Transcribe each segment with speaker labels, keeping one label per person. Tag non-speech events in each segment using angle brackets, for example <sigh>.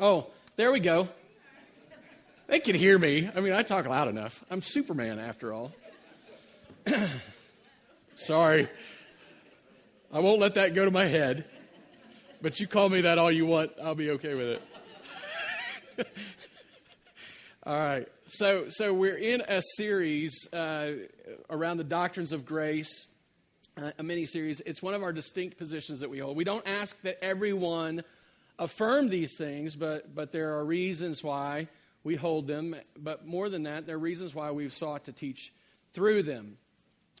Speaker 1: Oh, there we go. They can hear me. I mean, I talk loud enough. I'm Superman after all. <clears throat> Sorry. I won't let that go to my head. But you call me that all you want. I'll be okay with it. <laughs> all right. So, so we're in a series uh, around the doctrines of grace, uh, a mini series. It's one of our distinct positions that we hold. We don't ask that everyone affirm these things, but, but there are reasons why we hold them. But more than that, there are reasons why we've sought to teach through them.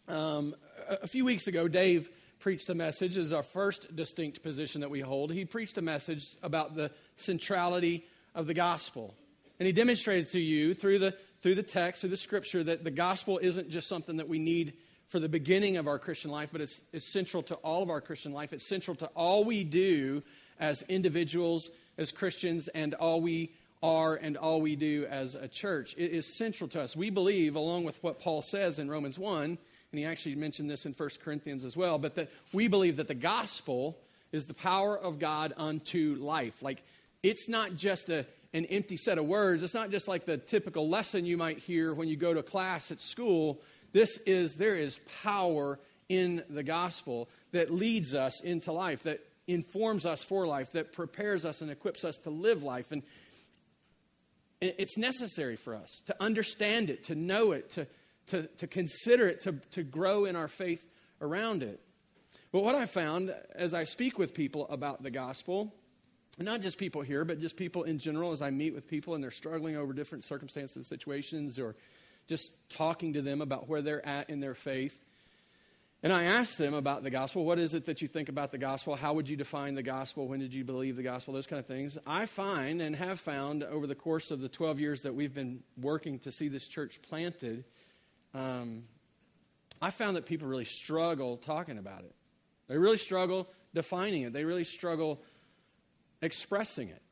Speaker 1: Um, a, a few weeks ago, Dave preached a message as our first distinct position that we hold. He preached a message about the centrality of the gospel. And he demonstrated to you through the, through the text, through the scripture, that the gospel isn't just something that we need for the beginning of our Christian life, but it's, it's central to all of our Christian life. It's central to all we do as individuals, as Christians, and all we are and all we do as a church. It is central to us. We believe, along with what Paul says in Romans 1, and he actually mentioned this in 1 Corinthians as well, but that we believe that the gospel is the power of God unto life. Like, it's not just a, an empty set of words. It's not just like the typical lesson you might hear when you go to class at school. This is, there is power in the gospel that leads us into life, that informs us for life, that prepares us and equips us to live life. And it's necessary for us to understand it, to know it, to, to, to consider it, to, to grow in our faith around it. But what I found as I speak with people about the gospel, not just people here, but just people in general, as I meet with people and they're struggling over different circumstances, situations, or just talking to them about where they're at in their faith, and I asked them about the gospel. What is it that you think about the gospel? How would you define the gospel? When did you believe the gospel? Those kind of things. I find and have found over the course of the 12 years that we've been working to see this church planted, um, I found that people really struggle talking about it. They really struggle defining it, they really struggle expressing it.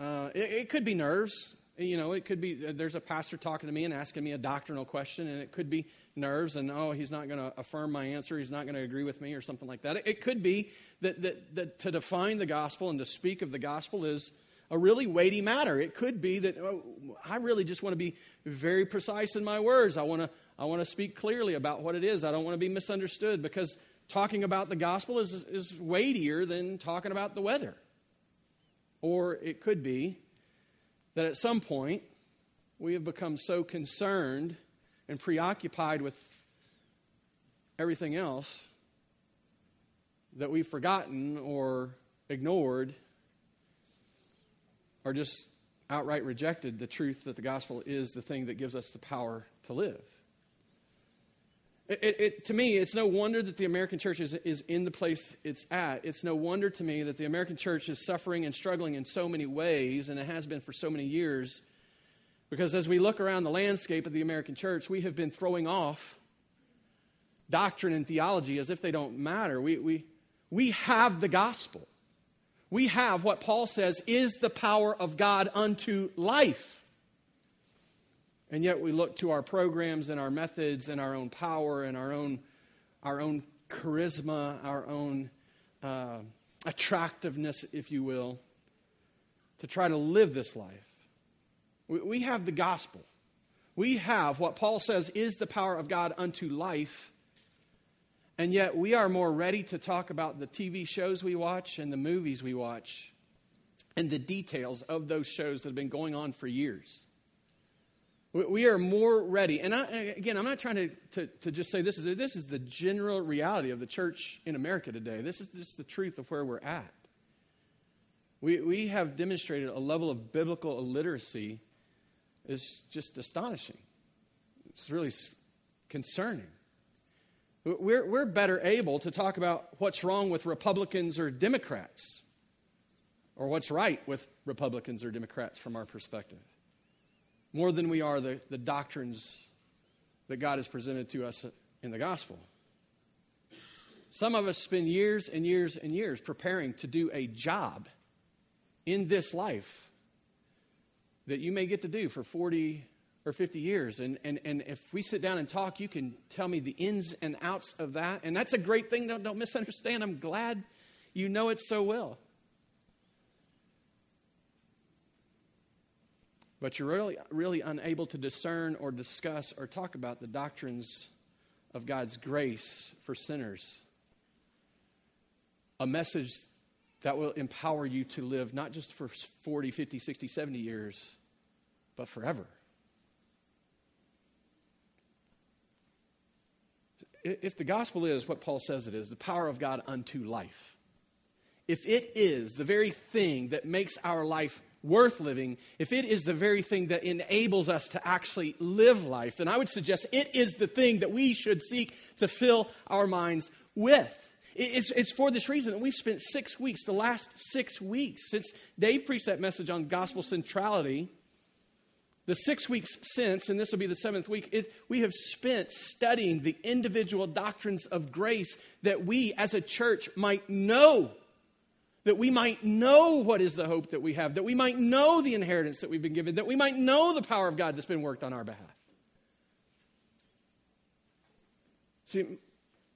Speaker 1: Uh, it, it could be nerves. You know, it could be uh, there's a pastor talking to me and asking me a doctrinal question, and it could be nerves and, oh, he's not going to affirm my answer, he's not going to agree with me, or something like that. It could be that, that, that to define the gospel and to speak of the gospel is a really weighty matter. It could be that oh, I really just want to be very precise in my words. I want to I want to speak clearly about what it is. I don't want to be misunderstood because talking about the gospel is, is weightier than talking about the weather. Or it could be that at some point we have become so concerned and preoccupied with everything else that we've forgotten or ignored or just outright rejected the truth that the gospel is the thing that gives us the power to live. It, it, to me, it's no wonder that the American church is, is in the place it's at. It's no wonder to me that the American church is suffering and struggling in so many ways, and it has been for so many years. Because as we look around the landscape of the American church, we have been throwing off doctrine and theology as if they don't matter. We, we, we have the gospel. We have what Paul says is the power of God unto life. And yet we look to our programs and our methods and our own power and our own, our own charisma, our own uh, attractiveness, if you will, to try to live this life. We, we have the gospel. We have what Paul says is the power of God unto life. And yet we are more ready to talk about the TV shows we watch and the movies we watch and the details of those shows that have been going on for years. We are more ready. And I, again, I'm not trying to, to, to, just say this is, this is the general reality of the church in America today. This is just the truth of where we're at. We, we have demonstrated a level of biblical illiteracy is just astonishing. It's really concerning. We're, we're better able to talk about what's wrong with Republicans or Democrats, or what's right with Republicans or Democrats from our perspective more than we are the, the doctrines that God has presented to us in the gospel. Some of us spend years and years and years preparing to do a job in this life that you may get to do for 40 or 50 years. And, and, and if we sit down and talk, you can tell me the ins and outs of that. And that's a great thing. Don't, don't misunderstand. I'm glad you know it so well. But you're really, really unable to discern or discuss or talk about the doctrines of God's grace for sinners. A message that will empower you to live not just for 40, 50, 60, 70 years, but forever. If the gospel is what Paul says it is, the power of God unto life, if it is the very thing that makes our life worth living, if it is the very thing that enables us to actually live life, then I would suggest it is the thing that we should seek to fill our minds with. It's, it's for this reason that we've spent six weeks, the last six weeks, since Dave preached that message on gospel centrality. The six weeks since, and this will be the seventh week, it, we have spent studying the individual doctrines of grace that we as a church might know that we might know what is the hope that we have, that we might know the inheritance that we've been given, that we might know the power of God that's been worked on our behalf. See,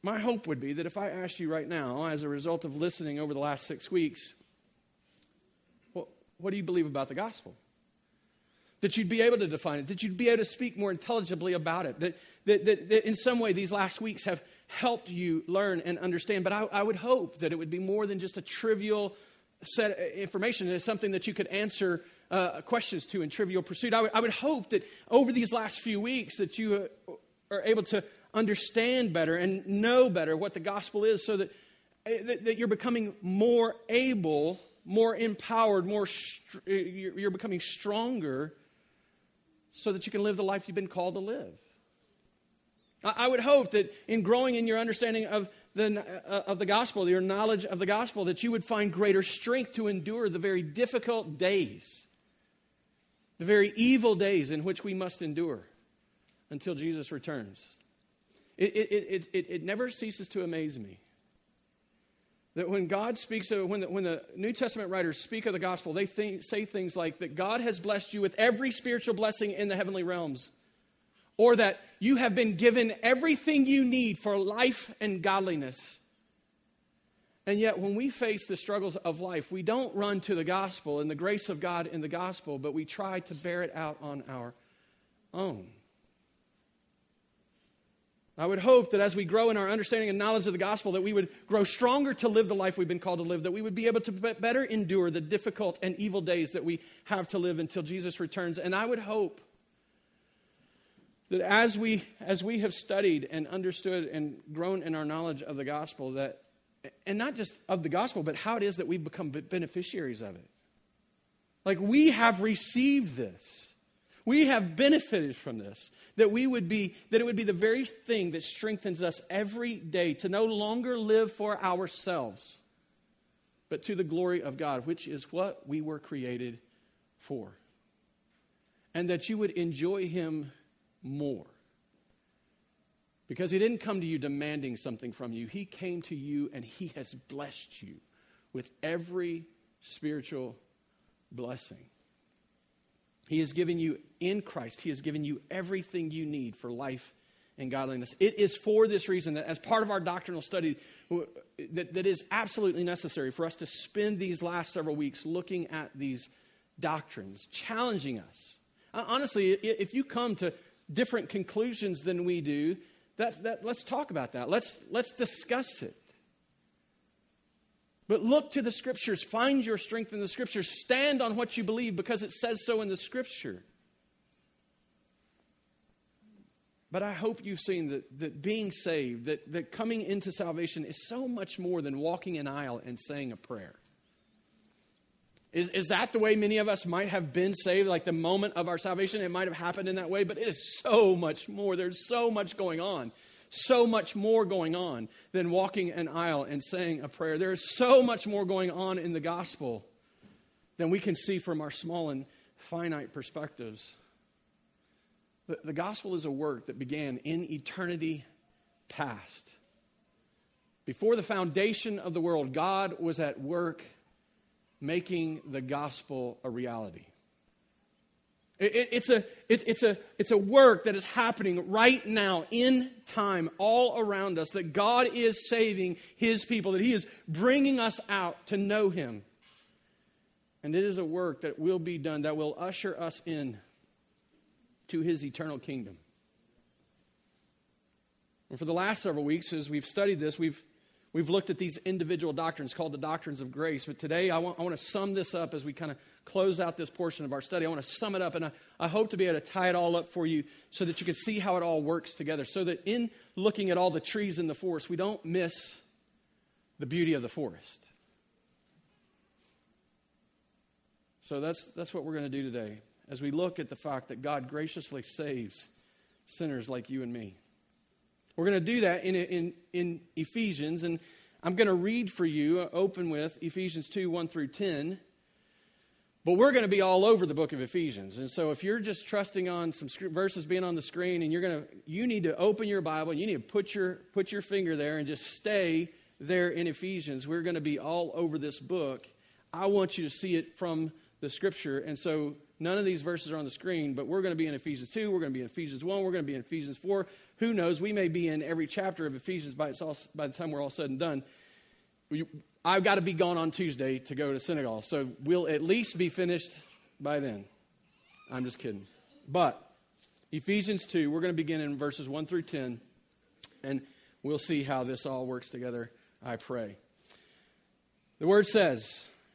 Speaker 1: my hope would be that if I asked you right now, as a result of listening over the last six weeks, what do you believe about the gospel? That you'd be able to define it, that you'd be able to speak more intelligibly about it, that, that, that, that in some way these last weeks have helped you learn and understand. But I, I would hope that it would be more than just a trivial set of information. It's something that you could answer uh, questions to in trivial pursuit. I would, hope that over these last few weeks that you uh, are able to understand better and know better what the gospel is so that, uh, that, that you're becoming more able, more empowered, more str- uh, you're becoming stronger so that you can live the life you've been called to live. I would hope that in growing in your understanding of the, uh, of the gospel, your knowledge of the gospel, that you would find greater strength to endure the very difficult days, the very evil days in which we must endure until Jesus returns. It, it, it, it, never ceases to amaze me that when God speaks of, when the, when the New Testament writers speak of the gospel, they think, say things like that God has blessed you with every spiritual blessing in the heavenly realms or that you have been given everything you need for life and godliness. And yet, when we face the struggles of life, we don't run to the gospel and the grace of God in the gospel, but we try to bear it out on our own. I would hope that as we grow in our understanding and knowledge of the gospel, that we would grow stronger to live the life we've been called to live, that we would be able to better endure the difficult and evil days that we have to live until Jesus returns. And I would hope that as we as we have studied and understood and grown in our knowledge of the gospel that and not just of the gospel but how it is that we've become beneficiaries of it. Like we have received this. We have benefited from this. That we would be that it would be the very thing that strengthens us every day to no longer live for ourselves but to the glory of God which is what we were created for. And that you would enjoy him more. Because he didn't come to you demanding something from you. He came to you and he has blessed you with every spiritual blessing. He has given you in Christ, he has given you everything you need for life and godliness. It is for this reason that, as part of our doctrinal study, that, that is absolutely necessary for us to spend these last several weeks looking at these doctrines, challenging us. Honestly, if you come to different conclusions than we do, that, that, let's talk about that. Let's, let's discuss it. But look to the scriptures. Find your strength in the scriptures. Stand on what you believe because it says so in the scripture. But I hope you've seen that, that being saved, that, that coming into salvation is so much more than walking an aisle and saying a prayer. Is, is that the way many of us might have been saved? Like the moment of our salvation, it might have happened in that way, but it is so much more. There's so much going on. So much more going on than walking an aisle and saying a prayer. There is so much more going on in the gospel than we can see from our small and finite perspectives. The, the gospel is a work that began in eternity past. Before the foundation of the world, God was at work making the gospel a reality. It, it, it's, a, it, it's, a, it's a work that is happening right now in time all around us that God is saving his people, that he is bringing us out to know him. And it is a work that will be done that will usher us in to his eternal kingdom. And for the last several weeks, as we've studied this, we've, we've looked at these individual doctrines called the doctrines of grace. But today, I want, I want to sum this up as we kind of close out this portion of our study. I want to sum it up, and I, I hope to be able to tie it all up for you so that you can see how it all works together. So that in looking at all the trees in the forest, we don't miss the beauty of the forest. So that's, that's what we're going to do today as we look at the fact that God graciously saves sinners like you and me. We're going to do that in, in, in Ephesians, and I'm going to read for you, uh, open with Ephesians 2 1 through 10. But we're going to be all over the book of Ephesians. And so if you're just trusting on some verses being on the screen and you're going to you need to open your Bible and you need to put your put your finger there and just stay there in Ephesians. We're going to be all over this book. I want you to see it from the scripture. And so none of these verses are on the screen, but we're going to be in Ephesians 2, we're going to be in Ephesians 1, we're going to be in Ephesians 4. Who knows? We may be in every chapter of Ephesians by, all, by the time we're all said and done. I've got to be gone on Tuesday to go to Senegal, so we'll at least be finished by then. I'm just kidding. But Ephesians 2, we're going to begin in verses 1 through 10, and we'll see how this all works together, I pray. The word says,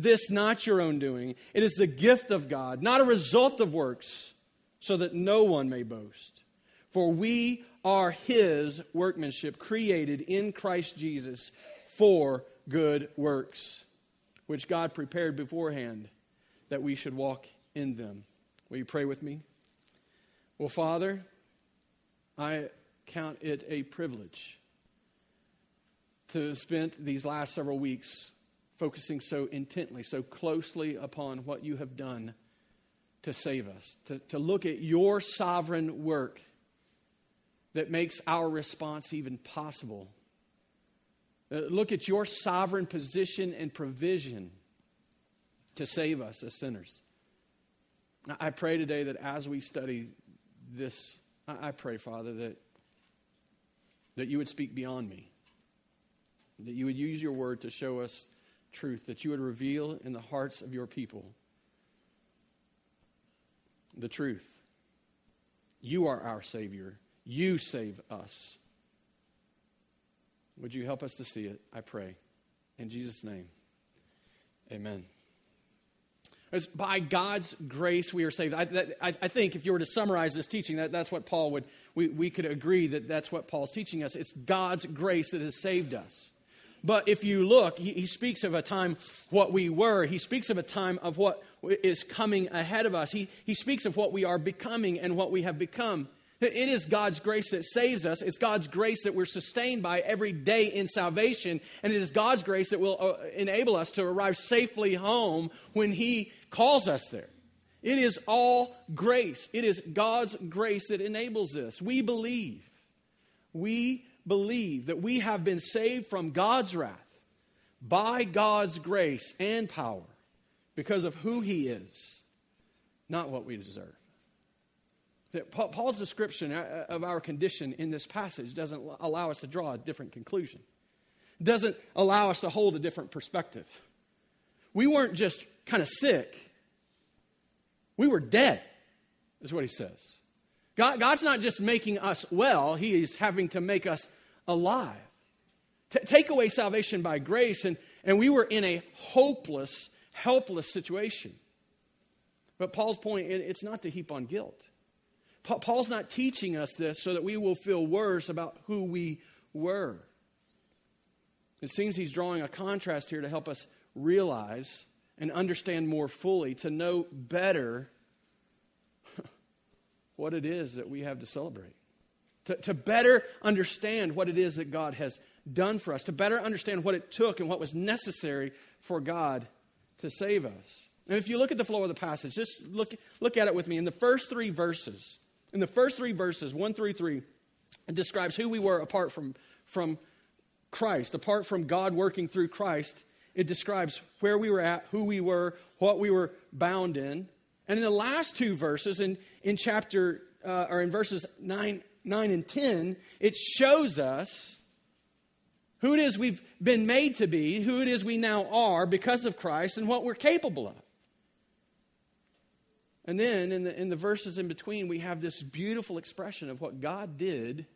Speaker 1: this not your own doing. It is the gift of God, not a result of works, so that no one may boast. For we are his workmanship, created in Christ Jesus for good works, which God prepared beforehand that we should walk in them. Will you pray with me? Well, Father, I count it a privilege to have spent these last several weeks focusing so intently, so closely upon what you have done to save us, to, to look at your sovereign work that makes our response even possible. Uh, look at your sovereign position and provision to save us as sinners. I pray today that as we study this, I pray, Father, that, that you would speak beyond me, that you would use your word to show us truth that you would reveal in the hearts of your people. The truth. You are our Savior. You save us. Would you help us to see it? I pray. In Jesus' name, amen. As by God's grace we are saved. I, that, I, I, think if you were to summarize this teaching, that, that's what Paul would, we, we could agree that that's what Paul's teaching us. It's God's grace that has saved us. But if you look, he, he, speaks of a time what we were. He speaks of a time of what is coming ahead of us. He, he speaks of what we are becoming and what we have become. It is God's grace that saves us. It's God's grace that we're sustained by every day in salvation. And it is God's grace that will uh, enable us to arrive safely home when He calls us there. It is all grace. It is God's grace that enables this. We believe. We believe that we have been saved from God's wrath by God's grace and power because of who He is, not what we deserve. Paul's description uh, of our condition in this passage doesn't allow us to draw a different conclusion, doesn't allow us to hold a different perspective. We weren't just kind of sick, we were dead, is what he says. God, God's not just making us well, He is having to make us alive. T- take away salvation by grace, and, and we were in a hopeless, helpless situation. But Paul's point, it's not to heap on guilt. Paul's not teaching us this so that we will feel worse about who we were. It seems he's drawing a contrast here to help us realize and understand more fully, to know better what it is that we have to celebrate. To, to better understand what it is that God has done for us, to better understand what it took and what was necessary for God to save us. And if you look at the flow of the passage, just look, look at it with me. In the first three verses, in the first three verses, one through three, it describes who we were apart from, from Christ, apart from God working through Christ. It describes where we were at, who we were, what we were bound in. And in the last two verses, in, in chapter, uh, or in verses 9, 9 and 10, it shows us who it is we've been made to be, who it is we now are because of Christ, and what we're capable of. And then in the, in the verses in between, we have this beautiful expression of what God did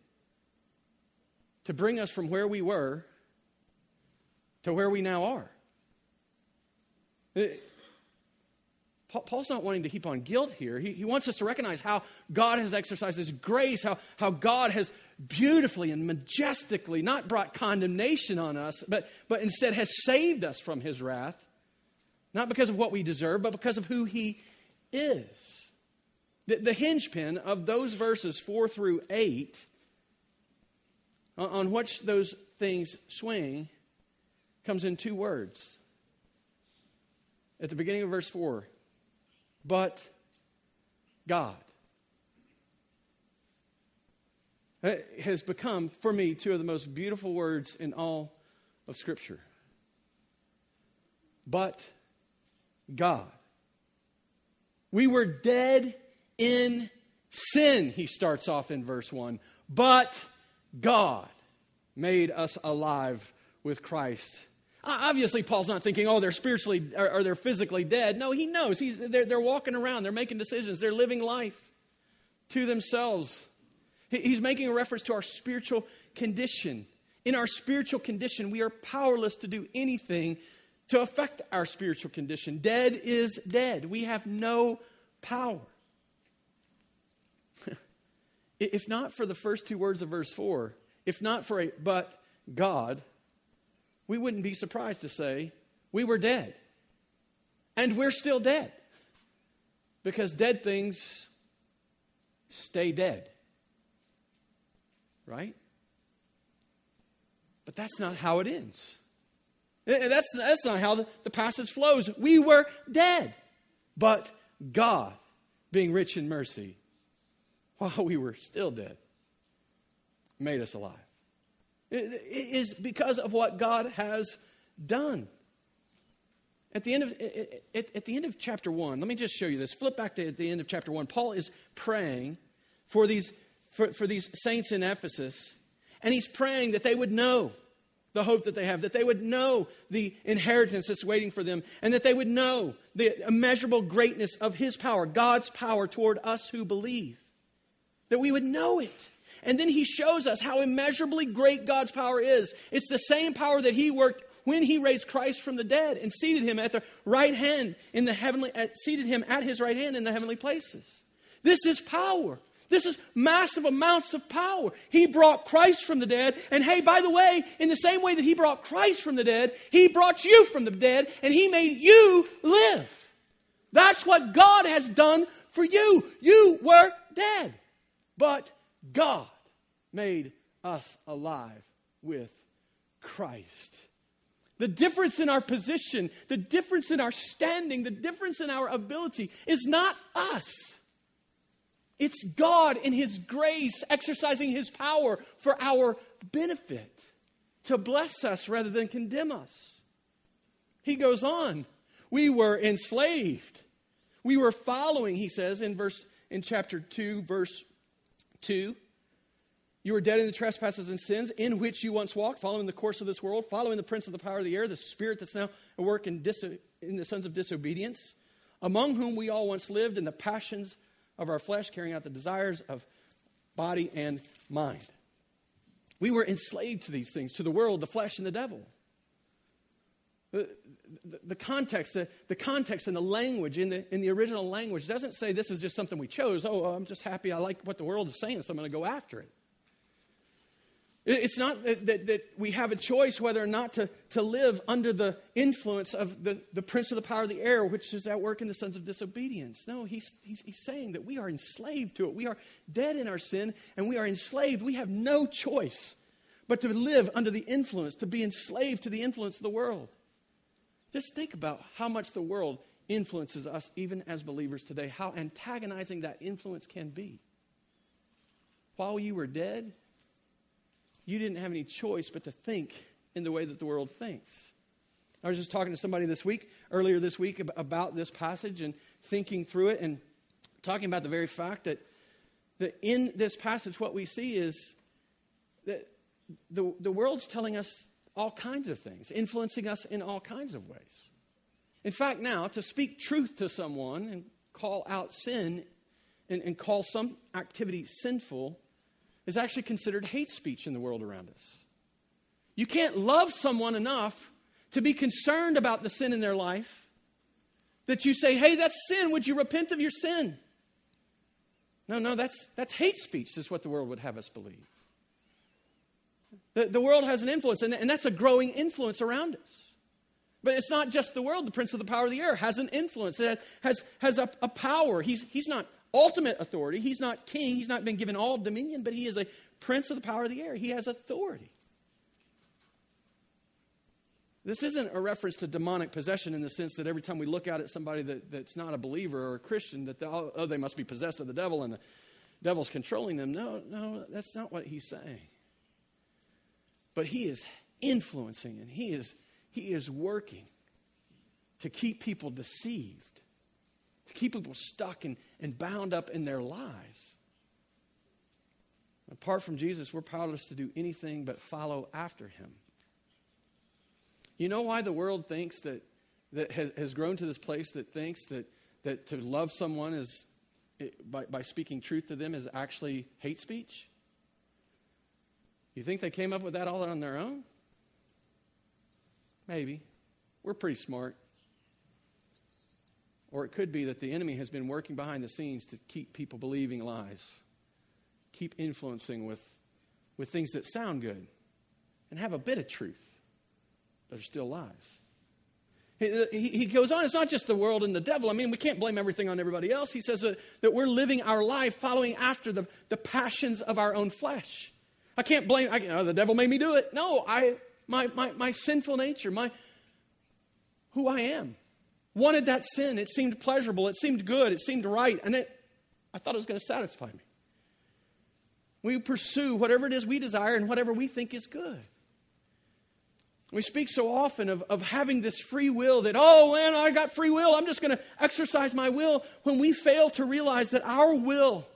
Speaker 1: to bring us from where we were to where we now are. It, Paul's not wanting to heap on guilt here. He, he wants us to recognize how God has exercised His grace, how, how God has beautifully and majestically not brought condemnation on us, but, but instead has saved us from His wrath, not because of what we deserve, but because of who He is. The, the hinge pin of those verses 4 through 8, on, on which those things swing, comes in two words. At the beginning of verse 4, but God. It has become, for me, two of the most beautiful words in all of Scripture. But God. We were dead in sin, he starts off in verse 1. But God made us alive with Christ Obviously, Paul's not thinking, oh, they're spiritually or, or they're physically dead. No, he knows. He's, they're, they're walking around, they're making decisions, they're living life to themselves. He's making a reference to our spiritual condition. In our spiritual condition, we are powerless to do anything to affect our spiritual condition. Dead is dead. We have no power. <laughs> if not for the first two words of verse 4, if not for a but God, we wouldn't be surprised to say we were dead. And we're still dead. Because dead things stay dead. Right? But that's not how it ends. Eh, eh, that's, that's not how the, the passage flows. We were dead. But God, being rich in mercy, while we were still dead, made us alive. It is because of what God has done. At the, end of, at, at the end of chapter 1, let me just show you this. Flip back to at the end of chapter 1. Paul is praying for these, for, for these saints in Ephesus, and he's praying that they would know the hope that they have, that they would know the inheritance that's waiting for them, and that they would know the immeasurable greatness of his power, God's power toward us who believe. That we would know it. And then he shows us how immeasurably great God's power is. It's the same power that he worked when he raised Christ from the dead and seated him at the right hand in the heavenly seated him at his right hand in the heavenly places. This is power. This is massive amounts of power. He brought Christ from the dead. And hey, by the way, in the same way that He brought Christ from the dead, He brought you from the dead and He made you live. That's what God has done for you. You were dead, but God made us alive with Christ. The difference in our position, the difference in our standing, the difference in our ability is not us. It's God in His grace exercising His power for our benefit to bless us rather than condemn us. He goes on. We were enslaved. We were following, he says in verse in chapter 2 verse 2 you were dead in the trespasses and sins in which you once walked, following the course of this world, following the prince of the power of the air, the spirit that's now at work in, in the sons of disobedience, among whom we all once lived in the passions of our flesh, carrying out the desires of body and mind. We were enslaved to these things, to the world, the flesh, and the devil. The, the, the, context, the, the context and the language in the, in the original language doesn't say this is just something we chose. Oh, I'm just happy. I like what the world is saying, so I'm going to go after it. It's not that, that, that, we have a choice whether or not to, to live under the influence of the, the prince of the power of the air, which is at work in the sons of disobedience. No, he's, he's, he's saying that we are enslaved to it. We are dead in our sin and we are enslaved. We have no choice but to live under the influence, to be enslaved to the influence of the world. Just think about how much the world influences us, even as believers today, how antagonizing that influence can be. While you were dead, you didn't have any choice but to think in the way that the world thinks. I was just talking to somebody this week, earlier this week, about this passage and thinking through it and talking about the very fact that, that in this passage, what we see is that the, the world's telling us all kinds of things, influencing us in all kinds of ways. In fact, now, to speak truth to someone and call out sin and, and call some activity sinful is actually considered hate speech in the world around us. You can't love someone enough to be concerned about the sin in their life that you say, hey, that's sin. Would you repent of your sin? No, no, that's, that's hate speech, is what the world would have us believe. The, the world has an influence, and, and that's a growing influence around us. But it's not just the world. The prince of the power of the air has an influence, it has, has a, a power. He's, he's not ultimate authority. He's not king. He's not been given all dominion, but he is a prince of the power of the air. He has authority. This isn't a reference to demonic possession in the sense that every time we look out at somebody that, that's not a believer or a Christian, that oh, they must be possessed of the devil and the devil's controlling them. No, no, that's not what he's saying. But he is influencing and he is, he is working to keep people deceived to keep people stuck and, and bound up in their lives. Apart from Jesus, we're powerless to do anything but follow after him. You know why the world thinks that, that has, has grown to this place that thinks that, that to love someone is, by, by speaking truth to them is actually hate speech? Do you think they came up with that all on their own? Maybe. We're pretty smart. Or it could be that the enemy has been working behind the scenes to keep people believing lies, keep influencing with, with things that sound good and have a bit of truth, but are still lies. He, he goes on, it's not just the world and the devil. I mean, we can't blame everything on everybody else. He says that, that we're living our life following after the, the passions of our own flesh. I can't blame, I, oh, the devil made me do it. No, I, my, my, my sinful nature, my, who I am wanted that sin. It seemed pleasurable. It seemed good. It seemed right. And it, I thought it was going to satisfy me. We pursue whatever it is we desire and whatever we think is good. We speak so often of, of having this free will that, oh, man, I got free will. I'm just going to exercise my will when we fail to realize that our will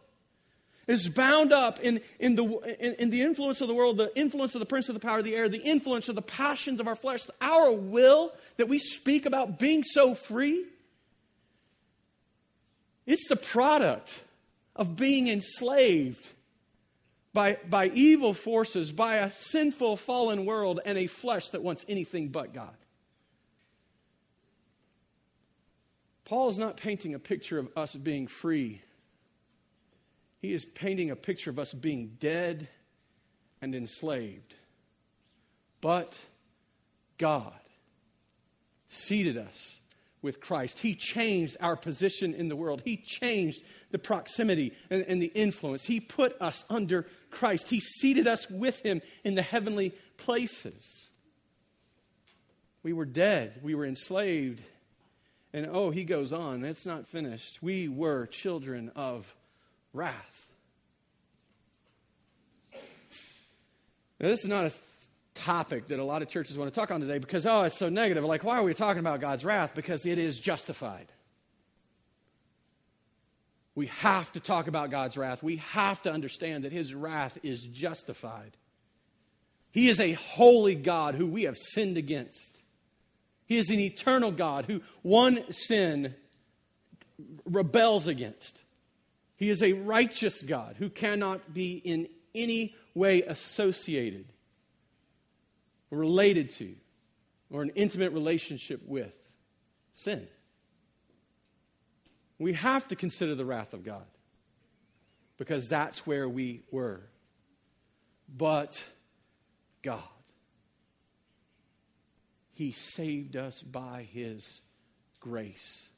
Speaker 1: is bound up in, in, the, in, in, the influence of the world, the influence of the prince of the power of the air, the influence of the passions of our flesh, our will that we speak about being so free. It's the product of being enslaved by, by evil forces, by a sinful, fallen world, and a flesh that wants anything but God. Paul is not painting a picture of us being free he is painting a picture of us being dead and enslaved. But God seated us with Christ. He changed our position in the world. He changed the proximity and, and, the influence. He put us under Christ. He seated us with Him in the heavenly places. We were dead, we were enslaved. And oh, he goes on, it's not finished. We were children of wrath. Now, this is not a topic that a lot of churches want to talk on today because, oh, it's so negative. Like, why are we talking about God's wrath? Because it is justified. We have to talk about God's wrath. We have to understand that His wrath is justified. He is a holy God who we have sinned against. He is an eternal God who one sin rebels against. He is a righteous God who cannot be in any way associated, related to or an intimate relationship with sin. We have to consider the wrath of God because that's where we were. But God, He saved us by His grace.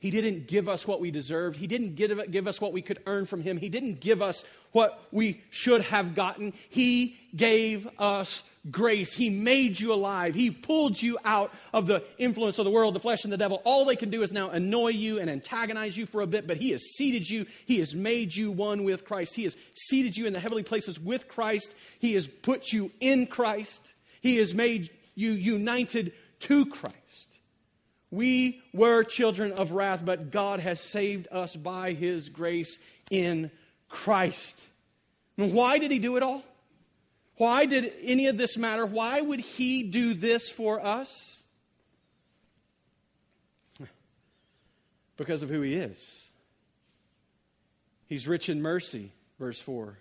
Speaker 1: He didn't give us what we deserved. He didn't give, us what we could earn from Him. He didn't give us what we should have gotten. He gave us grace. He made you alive. He pulled you out of the influence of the world, the flesh, and the devil. All they can do is now annoy you and antagonize you for a bit, but He has seated you. He has made you one with Christ. He has seated you in the heavenly places with Christ. He has put you in Christ. He has made you united to Christ. We were children of wrath, but God has saved us by his grace in Christ. And why did he do it all? Why did any of this matter? Why would he do this for us? Because of who he is. He's rich in mercy, verse 4.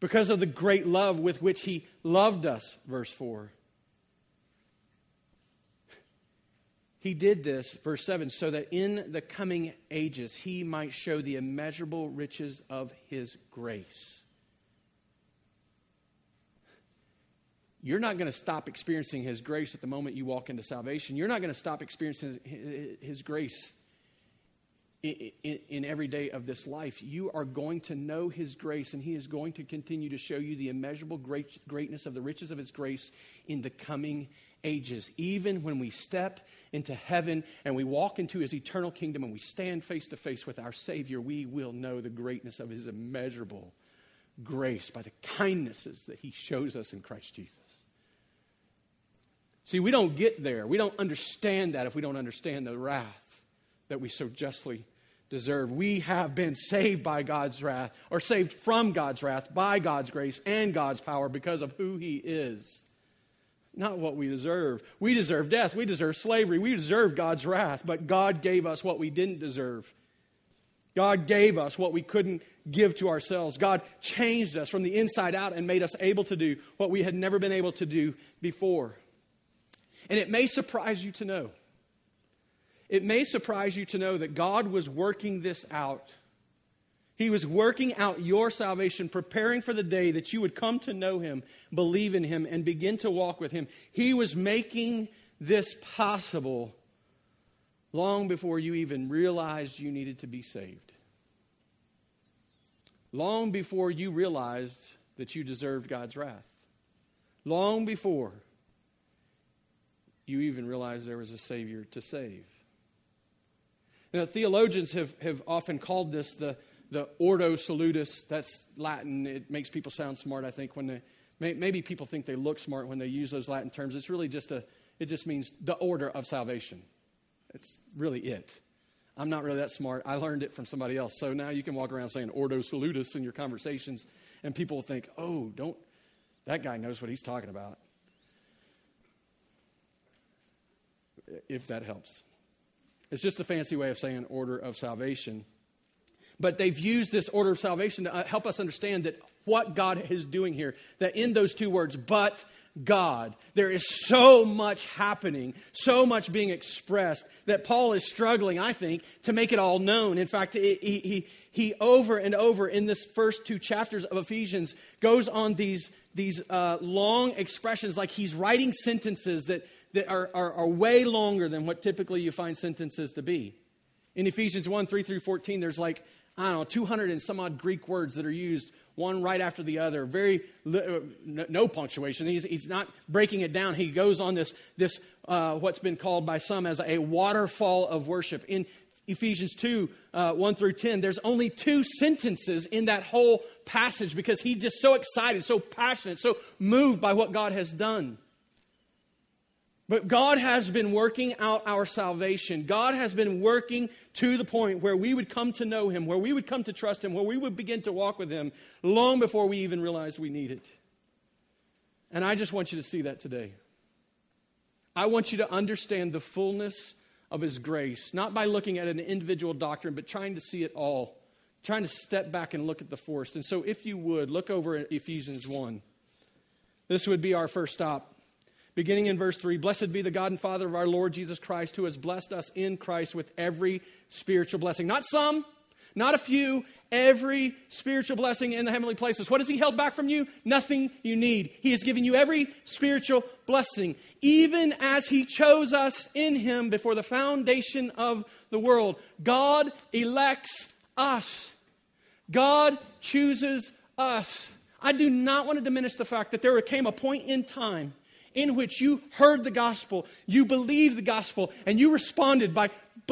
Speaker 1: Because of the great love with which he loved us, verse 4 He did this, verse 7, so that in the coming ages he might show the immeasurable riches of his grace. You're not going to stop experiencing his grace at the moment you walk into salvation. You're not going to stop experiencing his, grace in, every day of this life. You are going to know his grace, and he is going to continue to show you the immeasurable great, greatness of the riches of his grace in the coming ages. Even when we step into heaven and we walk into his eternal kingdom and we stand face to face with our Savior, we will know the greatness of his immeasurable grace by the kindnesses that he shows us in Christ Jesus. See, we don't get there. We don't understand that if we don't understand the wrath that we so justly deserve. We have been saved by God's wrath, or saved from God's wrath by God's grace and God's power because of who He is not what we deserve. We deserve death. We deserve slavery. We deserve God's wrath. But God gave us what we didn't deserve. God gave us what we couldn't give to ourselves. God changed us from the inside out and made us able to do what we had never been able to do before. And it may surprise you to know. It may surprise you to know that God was working this out he was working out your salvation, preparing for the day that you would come to know Him, believe in Him, and begin to walk with Him. He was making this possible long before you even realized you needed to be saved. Long before you realized that you deserved God's wrath. Long before you even realized there was a Savior to save. Now, theologians have, have often called this the the Ordo Salutis, that's Latin. It makes people sound smart, I think, when they, maybe people think they look smart when they use those Latin terms. It's really just a, it just means the order of salvation. It's really it. I'm not really that smart. I learned it from somebody else. So now you can walk around saying Ordo Salutis in your conversations, and people will think, oh, don't, that guy knows what he's talking about. If that helps. It's just a fancy way of saying order of salvation. But they've used this order of salvation to uh, help us understand that what God is doing here, that in those two words, but God, there is so much happening, so much being expressed that Paul is struggling, I think, to make it all known. In fact, he, he, he over and over in this first two chapters of Ephesians goes on these, these uh, long expressions like he's writing sentences that, that are, are, are way longer than what typically you find sentences to be. In Ephesians 1 3 through 14, there's like I don't know, 200 and some odd Greek words that are used one right after the other. Very uh, no punctuation. He's, he's not breaking it down. He goes on this this uh, what's been called by some as a waterfall of worship. In Ephesians 2, uh, 1 through 10, there's only two sentences in that whole passage because he's just so excited, so passionate, so moved by what God has done. But God has been working out our salvation. God has been working to the point where we would come to know Him, where we would come to trust Him, where we would begin to walk with Him long before we even realized we need it. And I just want you to see that today. I want you to understand the fullness of His grace, not by looking at an individual doctrine, but trying to see it all, trying to step back and look at the forest. And so, if you would, look over at Ephesians 1. This would be our first stop. Beginning in verse 3 Blessed be the God and Father of our Lord Jesus Christ, who has blessed us in Christ with every spiritual blessing. Not some, not a few, every spiritual blessing in the heavenly places. What has He held back from you? Nothing you need. He has given you every spiritual blessing, even as He chose us in Him before the foundation of the world. God elects us, God chooses us. I do not want to diminish the fact that there came a point in time in which you heard the gospel, you believed the gospel, and you responded by,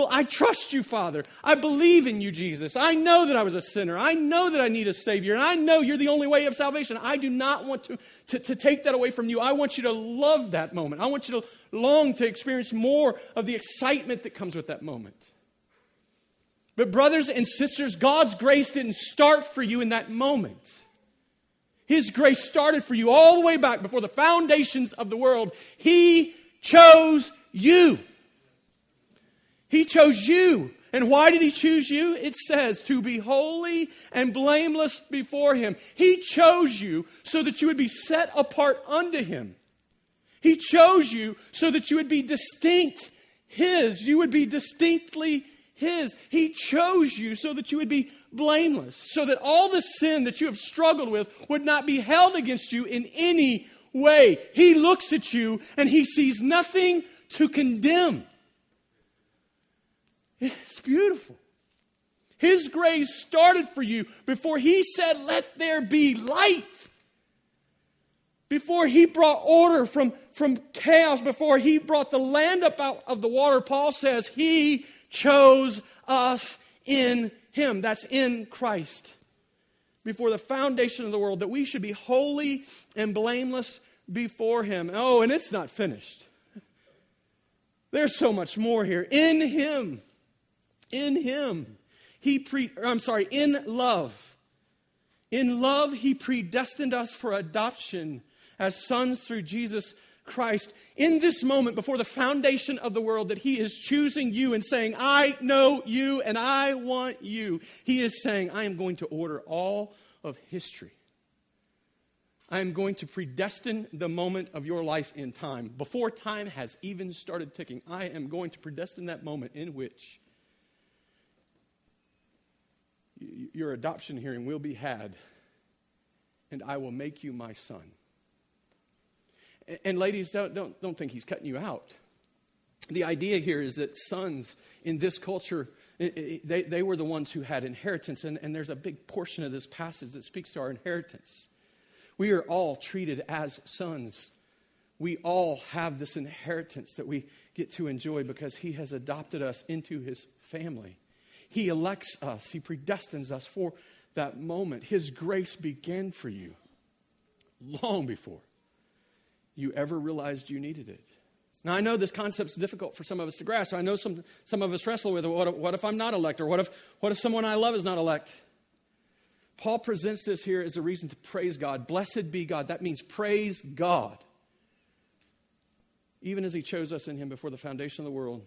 Speaker 1: I trust you, Father. I believe in you, Jesus. I know that I was a sinner. I know that I need a Savior. And I know you're the only way of salvation. I do not want to, to, to take that away from you. I want you to love that moment. I want you to long to experience more of the excitement that comes with that moment. But, brothers and sisters, God's grace didn't start for you in that moment. His grace started for you all the way back before the foundations of the world. He chose you. He chose you. And why did he choose you? It says to be holy and blameless before him. He chose you so that you would be set apart unto him. He chose you so that you would be distinct his. You would be distinctly his. He chose you so that you would be blameless, so that all the sin that you have struggled with would not be held against you in any way. He looks at you and he sees nothing to condemn. It's beautiful. His grace started for you before he said, Let there be light. Before he brought order from, from chaos, before he brought the land up out of the water, Paul says, He chose us in Him. That's in Christ. Before the foundation of the world, that we should be holy and blameless before Him. Oh, and it's not finished. There's so much more here. In Him. In Him. He pre, I'm sorry, in love. In love, He predestined us for adoption as sons through Jesus Christ in this moment before the foundation of the world that He is choosing you and saying, I know you and I want you. He is saying, I am going to order all of history. I am going to predestine the moment of your life in time. Before time has even started ticking, I am going to predestine that moment in which your adoption hearing will be had, and I will make you my son. And ladies, don't, don't, don't think he's cutting you out. The idea here is that sons in this culture, they, they were the ones who had inheritance, and, and there's a big portion of this passage that speaks to our inheritance. We are all treated as sons. We all have this inheritance that we get to enjoy because he has adopted us into his family. He elects us, he predestines us for that moment. His grace began for you long before you ever realized you needed it. Now, I know this concept's difficult for some of us to grasp. I know some, some of us wrestle with it. What if, what if I'm not elect? Or what if, what if someone I love is not elect? Paul presents this here as a reason to praise God. Blessed be God. That means praise God. Even as He chose us in Him before the foundation of the world.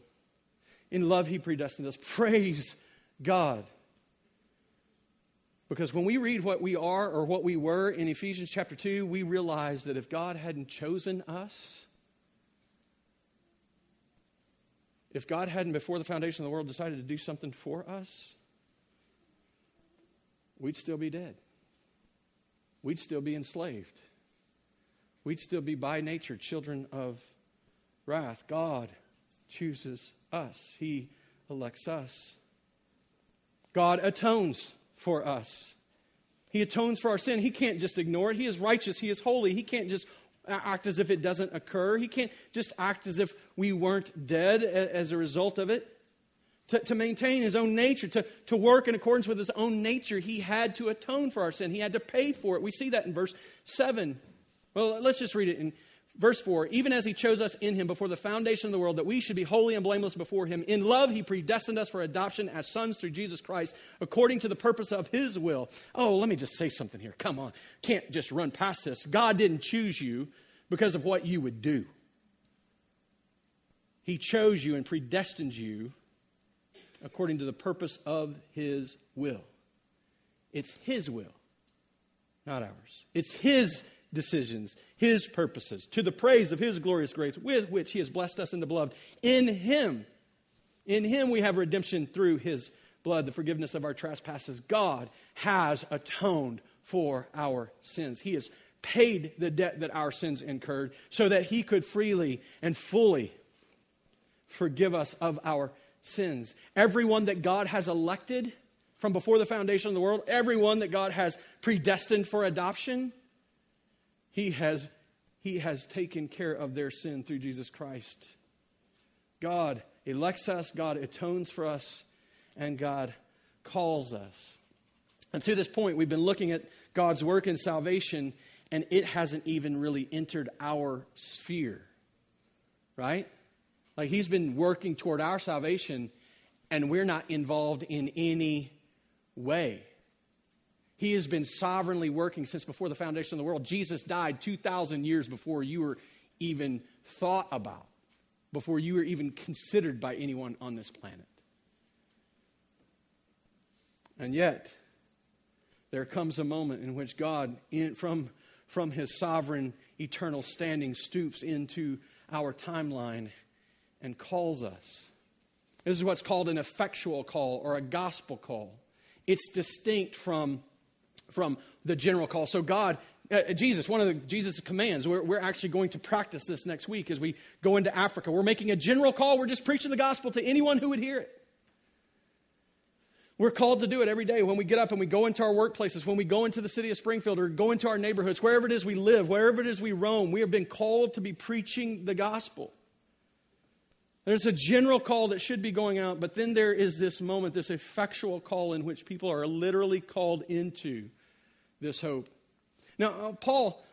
Speaker 1: In love, He predestined us. Praise God. Because when we read what we are or what we were in Ephesians chapter 2, we realize that if God hadn't chosen us, if God hadn't, before the foundation of the world, decided to do something for us, we'd still be dead. We'd still be enslaved. We'd still be by nature children of wrath. God chooses us, He elects us. God atones for us. He atones for our sin. He can't just ignore it. He is righteous. He is holy. He can't just act as if it doesn't occur. He can't just act as if we weren't dead as a result of it. To, to, maintain his own nature, to, to work in accordance with his own nature, he had to atone for our sin. He had to pay for it. We see that in verse 7. Well, let's just read it in Verse 4 Even as he chose us in him before the foundation of the world, that we should be holy and blameless before him, in love he predestined us for adoption as sons through Jesus Christ, according to the purpose of his will. Oh, let me just say something here. Come on. Can't just run past this. God didn't choose you because of what you would do, he chose you and predestined you according to the purpose of his will. It's his will, not ours. It's his decisions, His purposes, to the praise of His glorious grace with which He has blessed us in the beloved. In Him, in Him we have redemption through His blood, the forgiveness of our trespasses. God has atoned for our sins. He has paid the debt that our sins incurred so that He could freely and fully forgive us of our sins. Everyone that God has elected from before the foundation of the world, everyone that God has predestined for adoption, He has, he has taken care of their sin through Jesus Christ. God elects us, God atones for us, and God calls us. And to this point, we've been looking at God's work in salvation, and it hasn't even really entered our sphere, right? Like he's been working toward our salvation, and we're not involved in any way. He has been sovereignly working since before the foundation of the world. Jesus died 2,000 years before you were even thought about, before you were even considered by anyone on this planet. And yet, there comes a moment in which God, in, from, from his sovereign eternal standing, stoops into our timeline and calls us. This is what's called an effectual call or a gospel call. It's distinct from, from the general call. So, God, uh, Jesus, one of the, Jesus' commands, we're, we're actually going to practice this next week as we go into Africa. We're making a general call. We're just preaching the gospel to anyone who would hear it. We're called to do it every day when we get up and we go into our workplaces, when we go into the city of Springfield or go into our neighborhoods, wherever it is we live, wherever it is we roam, we have been called to be preaching the gospel. There's a general call that should be going out, but then there is this moment, this effectual call in which people are literally called into this hope. Now, uh, Paul,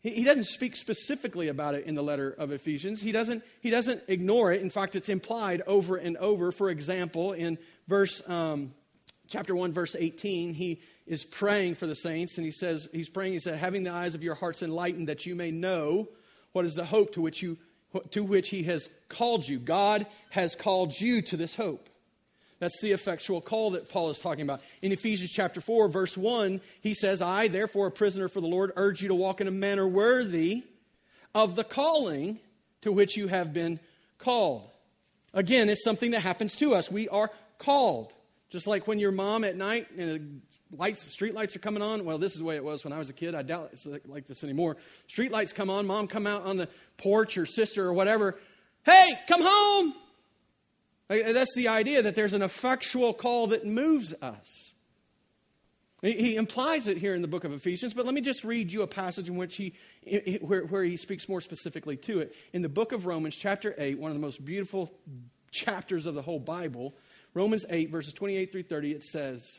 Speaker 1: he, doesn't speak specifically about it in the letter of Ephesians. He doesn't, he doesn't ignore it. In fact, it's implied over and over. For example, in verse um, chapter 1, verse 18, he is praying for the saints, and he says, he's praying, he said, having the eyes of your hearts enlightened that you may know what is the hope to which you to which he has called you. God has called you to this hope. That's the effectual call that Paul is talking about. In Ephesians chapter 4, verse 1, he says, I, therefore, a prisoner for the Lord, urge you to walk in a manner worthy of the calling to which you have been called. Again, it's something that happens to us. We are called. Just like when your mom at night and lights, street lights are coming on. Well, this is the way it was when I was a kid. I doubt it's like this anymore. Street lights come on. Mom come out on the porch or sister or whatever. Hey, come home. That's the idea that there's an effectual call that moves us. He implies it here in the book of Ephesians, but let me just read you a passage in which he, where, where he speaks more specifically to it. In the book of Romans, chapter 8, one of the most beautiful chapters of the whole Bible, Romans 8, verses 28 through 30, it says,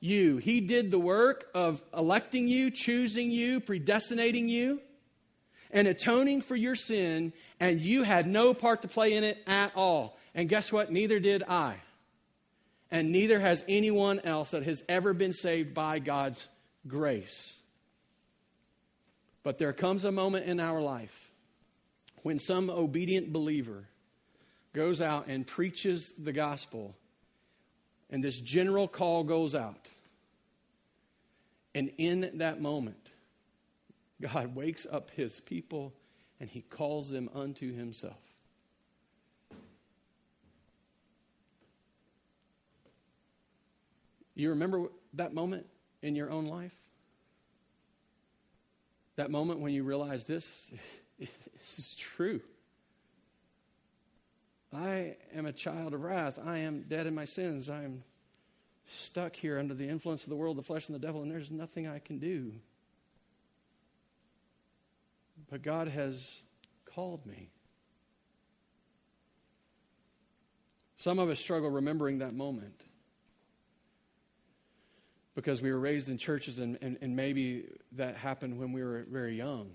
Speaker 1: you. He did the work of electing you, choosing you, predestinating you, and atoning for your sin, and you had no part to play in it at all. And guess what? Neither did I. And neither has anyone else that has ever been saved by God's grace. But there comes a moment in our life when some obedient believer goes out and preaches the gospel and this general call goes out. And in that moment, God <laughs> wakes up his people and he calls them unto himself. You remember that moment in your own life? That moment when you realize this, <laughs> this is true. I am a child of wrath. I am dead in my sins. I am stuck here under the influence of the world, the flesh, and the devil, and there's nothing I can do. But God has called me. Some of us struggle remembering that moment because we were raised in churches and, and, and maybe that happened when we were very young.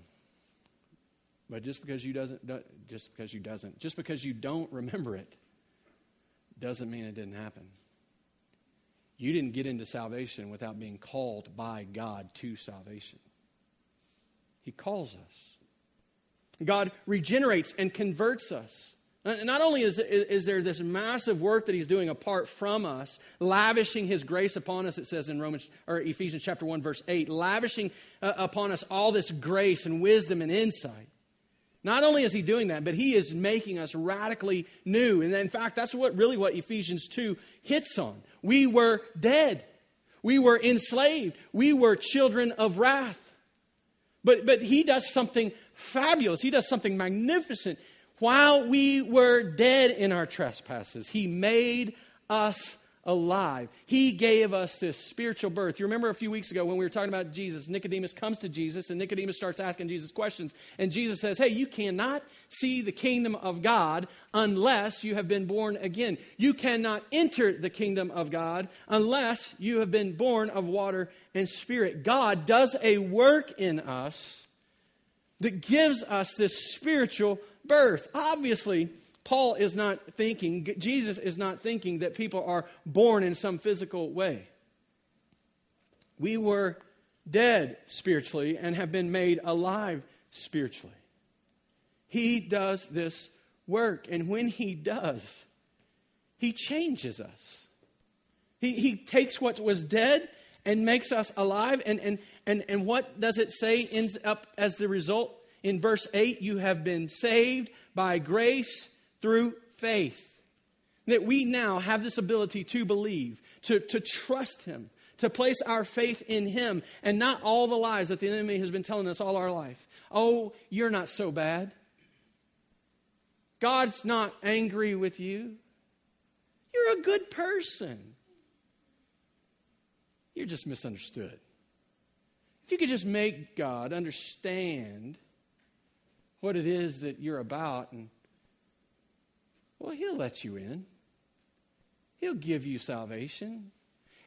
Speaker 1: But just because you doesn't just because you doesn't just because you don't remember it doesn't mean it didn't happen. You didn't get into salvation without being called by God to salvation. He calls us. God regenerates and converts us. Not only is, is there this massive work that he's doing apart from us, lavishing his grace upon us, it says in Romans or Ephesians chapter 1, verse 8, lavishing uh, upon us all this grace and wisdom and insight. Not only is he doing that, but he is making us radically new. And in fact, that's what really what Ephesians 2 hits on. We were dead. We were enslaved. We were children of wrath. But, but he does something fabulous. He does something magnificent. While we were dead in our trespasses, he made us alive. He gave us this spiritual birth. You remember a few weeks ago when we were talking about Jesus, Nicodemus comes to Jesus and Nicodemus starts asking Jesus questions. And Jesus says, Hey, you cannot see the kingdom of God unless you have been born again. You cannot enter the kingdom of God unless you have been born of water and spirit. God does a work in us that gives us this spiritual birth. Obviously, Paul is not thinking, Jesus is not thinking that people are born in some physical way. We were dead spiritually and have been made alive spiritually. He does this work, and when he does, he changes us. He, he takes what was dead and makes us alive. And, and, and, and what does it say ends up as the result? In verse 8, you have been saved by grace through faith. That we now have this ability to believe, to, to trust Him, to place our faith in Him, and not all the lies that the enemy has been telling us all our life. Oh, you're not so bad. God's not angry with you. You're a good person. You're just misunderstood. If you could just make God understand what it is that you're about and well, He'll let you in. He'll give you salvation.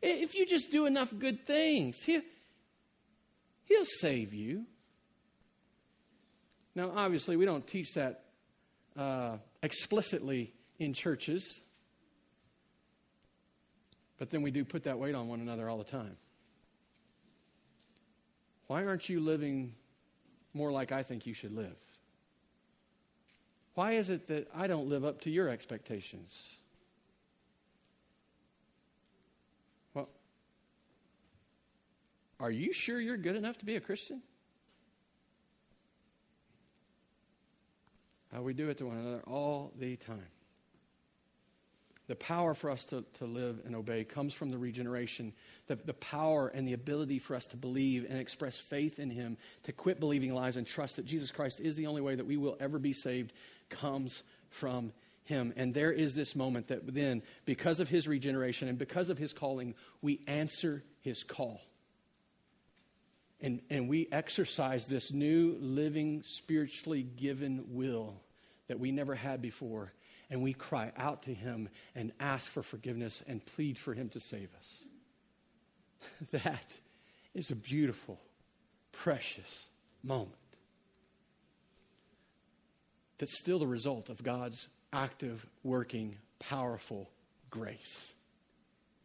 Speaker 1: If you just do enough good things, He'll, he'll save you. Now, obviously, we don't teach that uh, explicitly in churches, but then we do put that weight on one another all the time. Why aren't you living more like I think you should live? Why is it that I don't live up to your expectations? Well, are you sure you're good enough to be a Christian? How we do it to one another all the time. The power for us to, to live and obey comes from the regeneration. The, the power and the ability for us to believe and express faith in Him, to quit believing lies and trust that Jesus Christ is the only way that we will ever be saved, comes from Him. And there is this moment that then, because of His regeneration and because of His calling, we answer His call. And, and we exercise this new, living, spiritually given will that we never had before and we cry out to Him and ask for forgiveness and plead for Him to save us. <laughs> that is a beautiful, precious moment. That's still the result of God's active, working, powerful grace.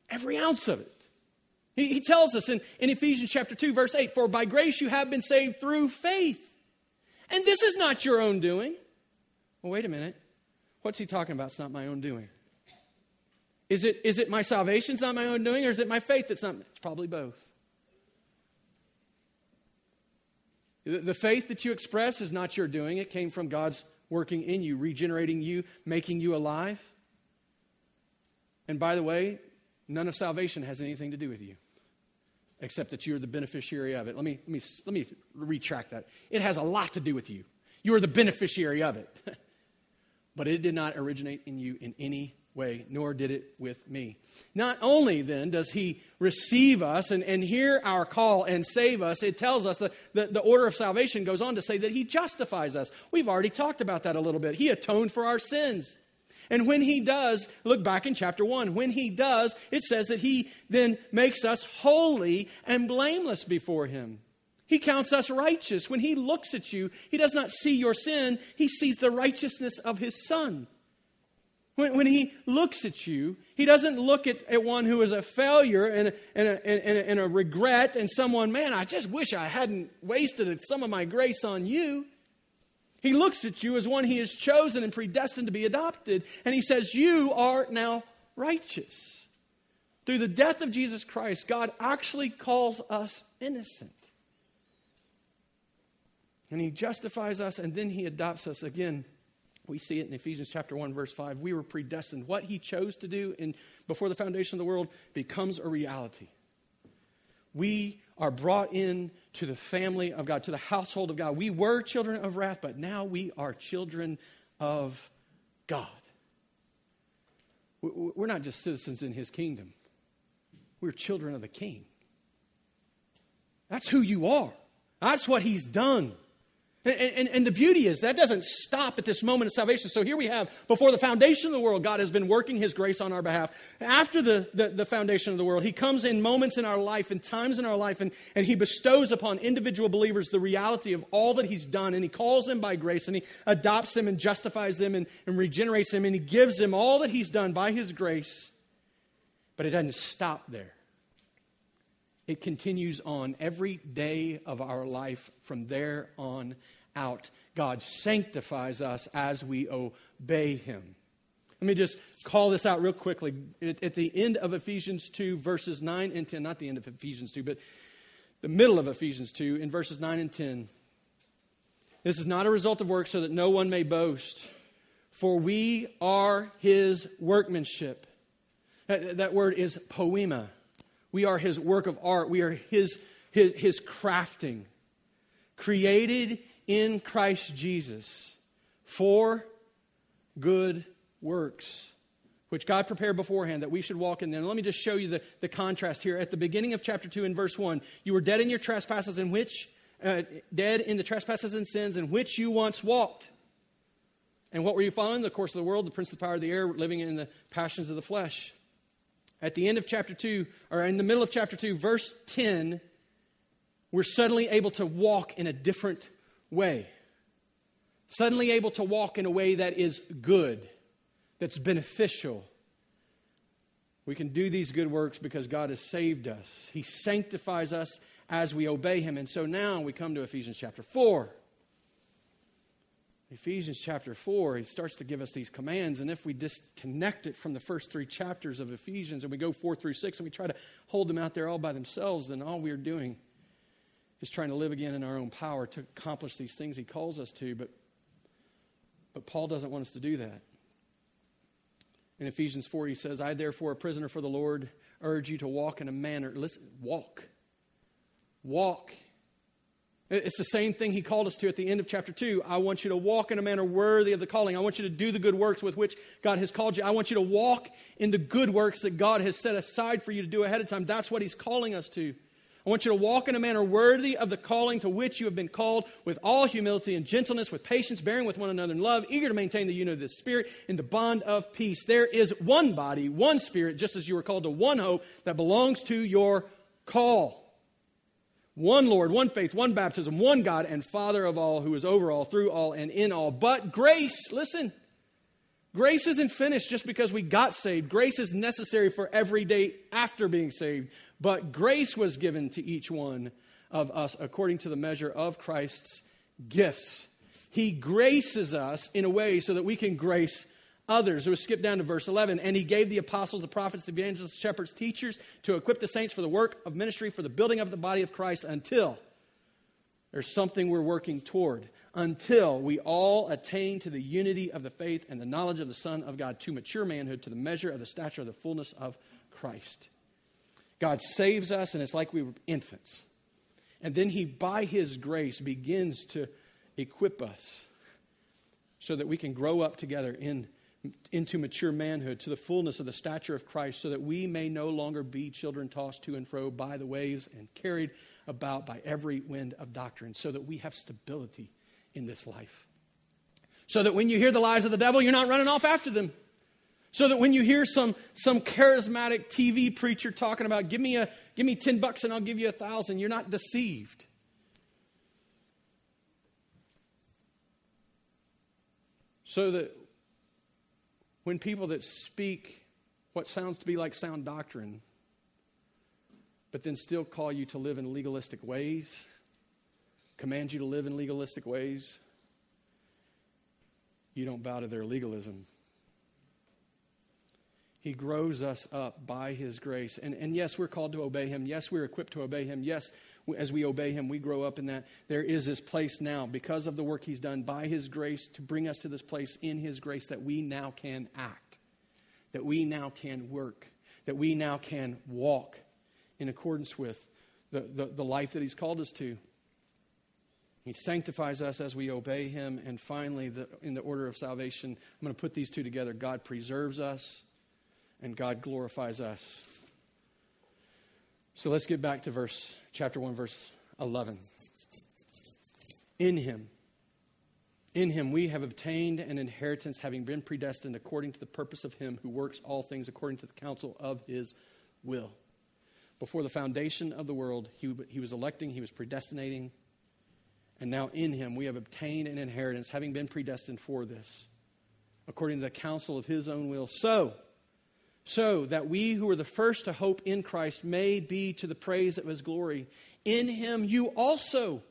Speaker 1: Every ounce of it. He, he tells us in, in Ephesians chapter 2, verse 8 For by grace you have been saved through faith. And this is not your own doing. Well, wait a minute. What's he talking about? It's not my own doing. Is it, is it my salvation's not my own doing, or is it my faith that's not? It's probably both. The faith that you express is not your doing, it came from God's working in you, regenerating you, making you alive. And by the way, none of salvation has anything to do with you, except that you're the beneficiary of it. Let me, let me, let me retract that. It has a lot to do with you. You are the beneficiary of it. <laughs> but it did not originate in you in any way, nor did it with me. Not only then does he receive us and, and hear our call and save us, it tells us that the, the order of salvation goes on to say that he justifies us. We've already talked about that a little bit. He atoned for our sins. And when he does, look back in chapter 1, when he does, it says that he then makes us holy and blameless before him. He counts us righteous. When he looks at you, he does not see your sin, he sees the righteousness of his son. When, when he looks at you, he doesn't look at, at one who is a failure and, and, a, and, a, and a regret and someone, man, I just wish I hadn't wasted some of my grace on you. He looks at you as one he has chosen and predestined to be adopted, and he says, You are now righteous. Through the death of Jesus Christ, God actually calls us innocent. And he justifies us, and then he adopts us again we see it in Ephesians chapter 1 verse 5. We were predestined. What he chose to do in before the foundation of the world becomes a reality. We are brought in to the family of God, to the household of God. We were children of wrath, but now we are children of God. We're not just citizens in his kingdom. We're children of the king. That's who you are. That's what he's done. And, and, and, the beauty is that doesn't stop at this moment of salvation. So here we have, before the foundation of the world, God has been working his grace on our behalf. After the, the, the foundation of the world, he comes in moments in our life and times in our life, and, and he bestows upon individual believers the reality of all that he's done. And he calls them by grace, and he adopts them and justifies them and, and regenerates them, and he gives them all that he's done by his grace. But it doesn't stop there. It continues on every day of our life from there on out. God sanctifies us as we obey Him. Let me just call this out real quickly. At, the end of Ephesians 2, verses 9 and 10, not the end of Ephesians 2, but the middle of Ephesians 2, in verses 9 and 10. This is not a result of work so that no one may boast, for we are His workmanship. That, that word is poema. We are His work of art, we are His, his, his crafting, created in Christ Jesus for good works, which God prepared beforehand that we should walk in them. Let me just show you the, the contrast here. At the beginning of chapter 2 in verse 1, you were dead in your trespasses in which, uh, dead in the trespasses and sins in which you once walked. And what were you following? The course of the world, the prince of the power of the air, living in the passions of the flesh. At the end of chapter 2, or in the middle of chapter 2, verse 10, we're suddenly able to walk in a different way. Suddenly able to walk in a way that is good, that's beneficial. We can do these good works because God has saved us. He sanctifies us as we obey Him. And so now we come to Ephesians chapter 4. Ephesians chapter 4, he starts to give us these commands. And if we disconnect it from the first three chapters of Ephesians and we go 4 through 6 and we try to hold them out there all by themselves, then all we're doing is trying to live again in our own power to accomplish these things he calls us to, but, but Paul doesn't want us to do that. In Ephesians 4, he says, I, therefore, a prisoner for the Lord, urge you to walk in a manner. Listen, walk. Walk. It's the same thing he called us to at the end of chapter 2. I want you to walk in a manner worthy of the calling. I want you to do the good works with which God has called you. I want you to walk in the good works that God has set aside for you to do ahead of time. That's what he's calling us to. I want you to walk in a manner worthy of the calling to which you have been called, with all humility and gentleness, with patience, bearing with one another in love, eager to maintain the unity of the Spirit in the bond of peace. There is one body, one Spirit, just as you were called to one hope that belongs to your call. One Lord, one faith, one baptism, one God and Father of all, who is over all, through all, and in all. But grace, listen, Grace isn't finished just because we got saved. Grace is necessary for every day after being saved. But grace was given to each one of us according to the measure of Christ's gifts. He graces us in a way so that we can grace others. We skip down to verse 11. And he gave the apostles, the prophets, the evangelists, shepherds, teachers to equip the saints for the work of ministry, for the building of the body of Christ until there's something we're working toward until we all attain to the unity of the faith and the knowledge of the Son of God, to mature manhood, to the measure of the stature of the fullness of Christ. God saves us, and it's like we were infants. And then He, by His grace, begins to equip us so that we can grow up together in, into mature manhood, to the fullness of the stature of Christ, so that we may no longer be children tossed to and fro by the waves and carried about by every wind of doctrine, so that we have stability in this life. So that when you hear the lies of the devil, you're not running off after them. So that when you hear some, some charismatic TV preacher talking about, give me, a, give me 10 bucks and I'll give you a thousand, you're not deceived. So that when people that speak what sounds to be like sound doctrine, but then still call you to live in legalistic ways, command you to live in legalistic ways, you don't bow to their legalism. He grows us up by His grace. And, and yes, we're called to obey Him. Yes, we're equipped to obey Him. Yes, as we obey Him, we grow up in that. There is this place now, because of the work He's done by His grace, to bring us to this place in His grace that we now can act, that we now can work, that we now can walk in accordance with the, the, the life that He's called us to. He sanctifies us as we obey Him. And finally, the, in the order of salvation, I'm going to put these two together God preserves us and God glorifies us. So let's get back to verse chapter 1 verse 11. In him in him we have obtained an inheritance having been predestined according to the purpose of him who works all things according to the counsel of his will. Before the foundation of the world, he, he was electing, he was predestinating, and now in him we have obtained an inheritance having been predestined for this, according to the counsel of his own will. So, so that we who are the first to hope in Christ may be to the praise of his glory. In him you also,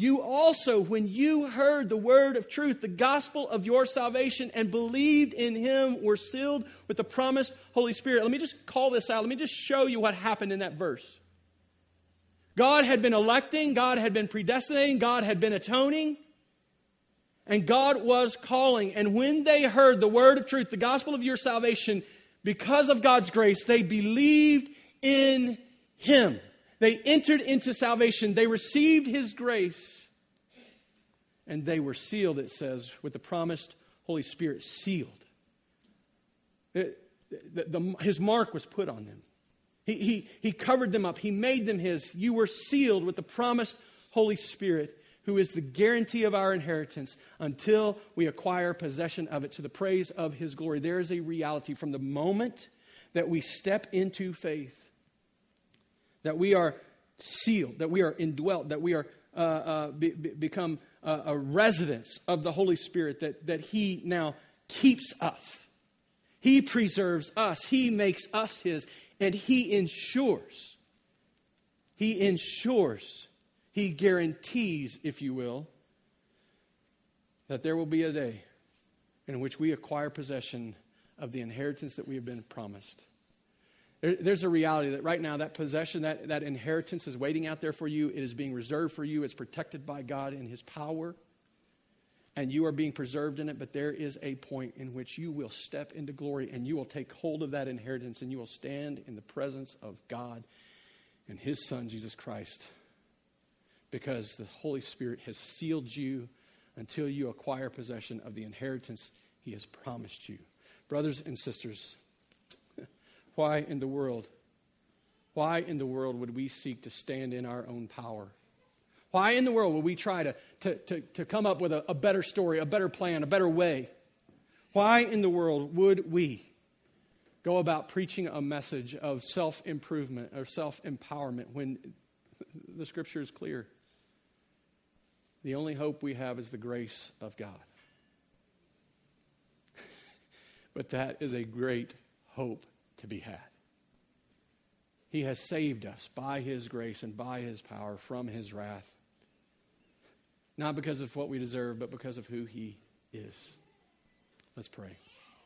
Speaker 1: you also, when you heard the word of truth, the gospel of your salvation, and believed in him, were sealed with the promised Holy Spirit. Let me just call this out. Let me just show you what happened in that verse. God had been electing, God had been predestinating, God had been atoning. And God was calling. And when they heard the word of truth, the gospel of your salvation, because of God's grace, they believed in Him. They entered into salvation. They received His grace. And they were sealed, it says, with the promised Holy Spirit. Sealed. It, the, the, his mark was put on them. He, he, he covered them up. He made them His. You were sealed with the promised Holy Spirit who is the guarantee of our inheritance until we acquire possession of it to the praise of his glory. There is a reality from the moment that we step into faith that we are sealed, that we are indwelt, that we are uh, uh, be, be, become uh, a residence of the Holy Spirit, that, that he now keeps us. He preserves us. He makes us his, and he ensures. He ensures he guarantees, if you will, that there will be a day in which we acquire possession of the inheritance that we have been promised. There, there's a reality that right now that possession, that, that inheritance is waiting out there for you. It is being reserved for you. It's protected by God in His power. And you are being preserved in it, but there is a point in which you will step into glory and you will take hold of that inheritance and you will stand in the presence of God and His Son, Jesus Christ because the Holy Spirit has sealed you until you acquire possession of the inheritance He has promised you. Brothers and sisters, <laughs> why in the world? Why in the world would we seek to stand in our own power? Why in the world would we try to, to, to, to come up with a, a better story, a better plan, a better way? Why in the world would we go about preaching a message of self improvement or self empowerment when <laughs> the scripture is clear? The only hope we have is the grace of God. <laughs> but that is a great hope to be had. He has saved us by His grace and by His power from His wrath. Not because of what we deserve, but because of who He is. Let's pray.